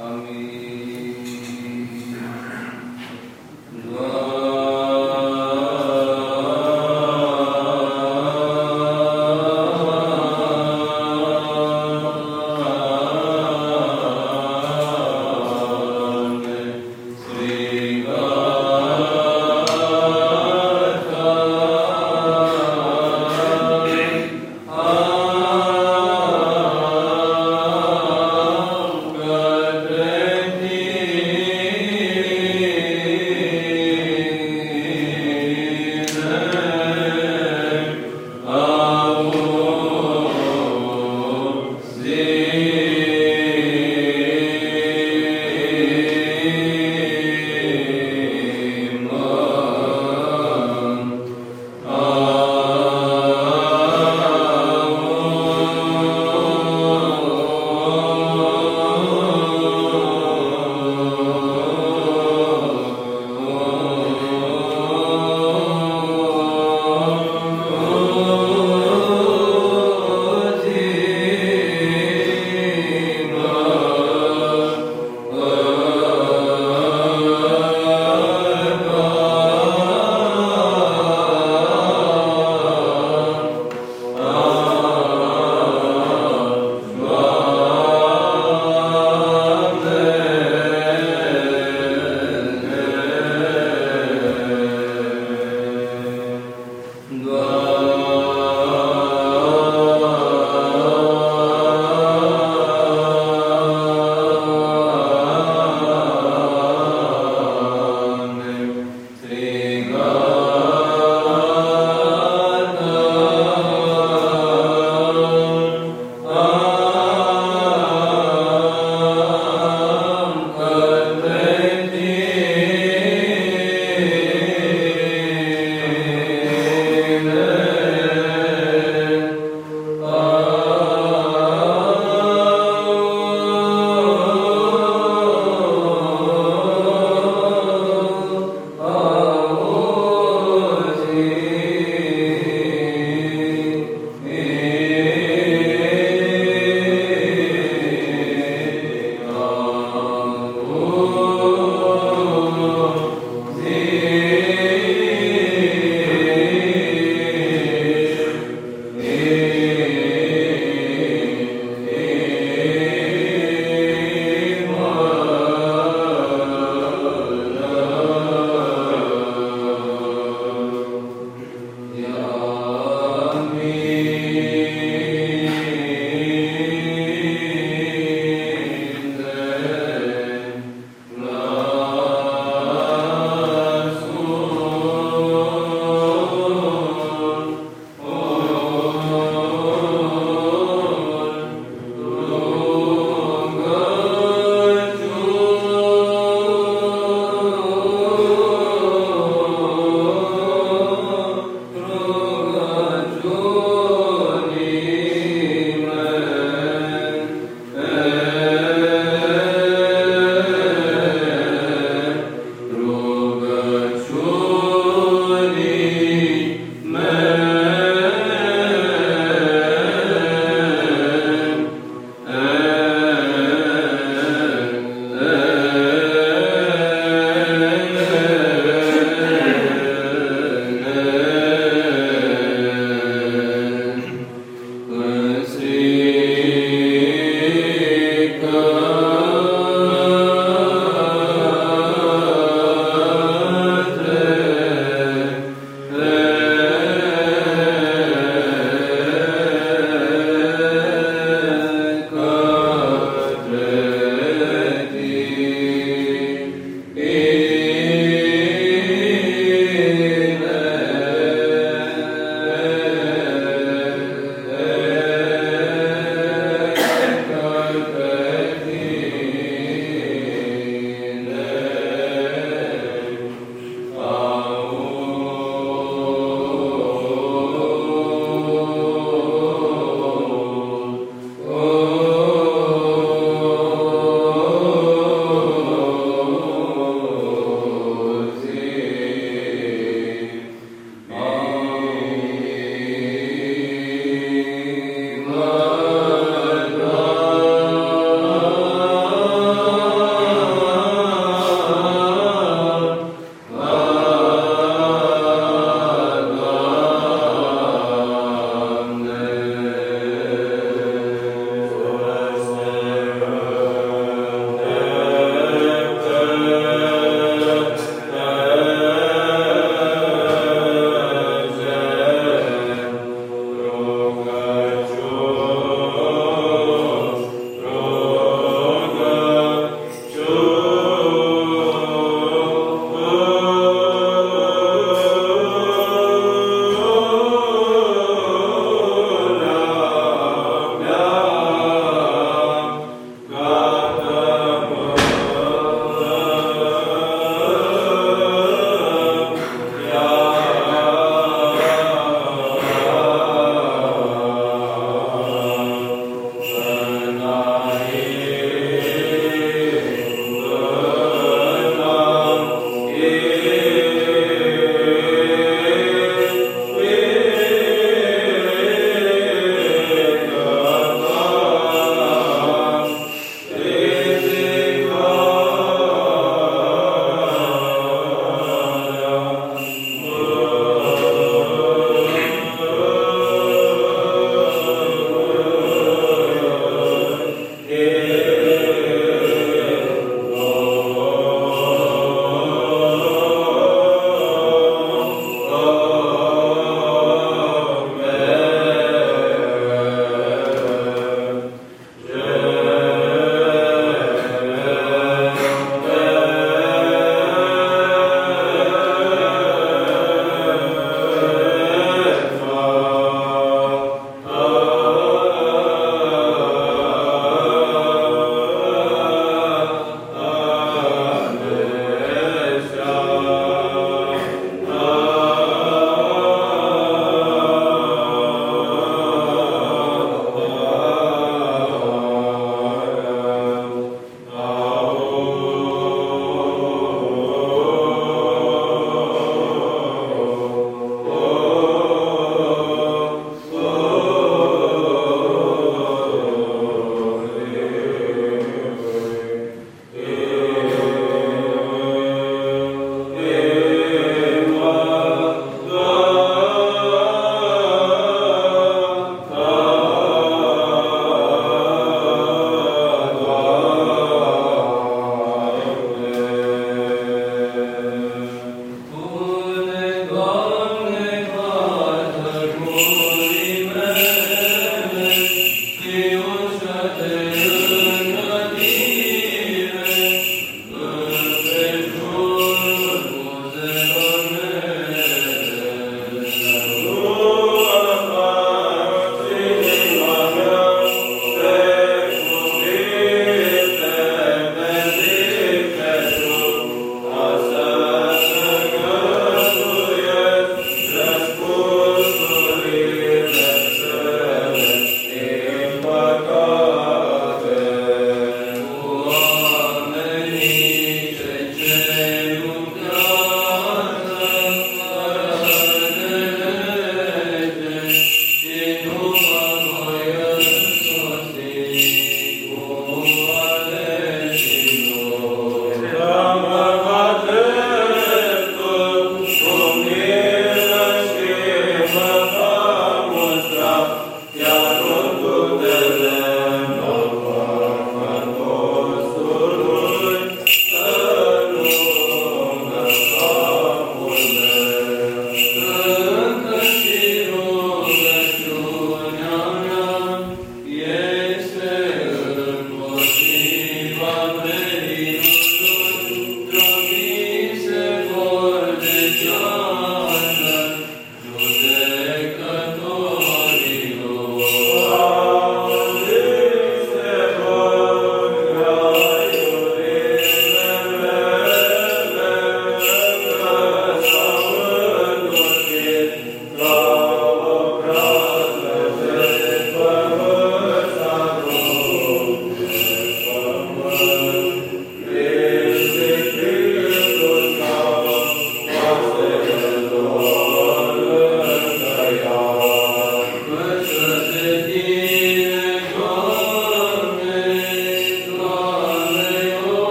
Amen.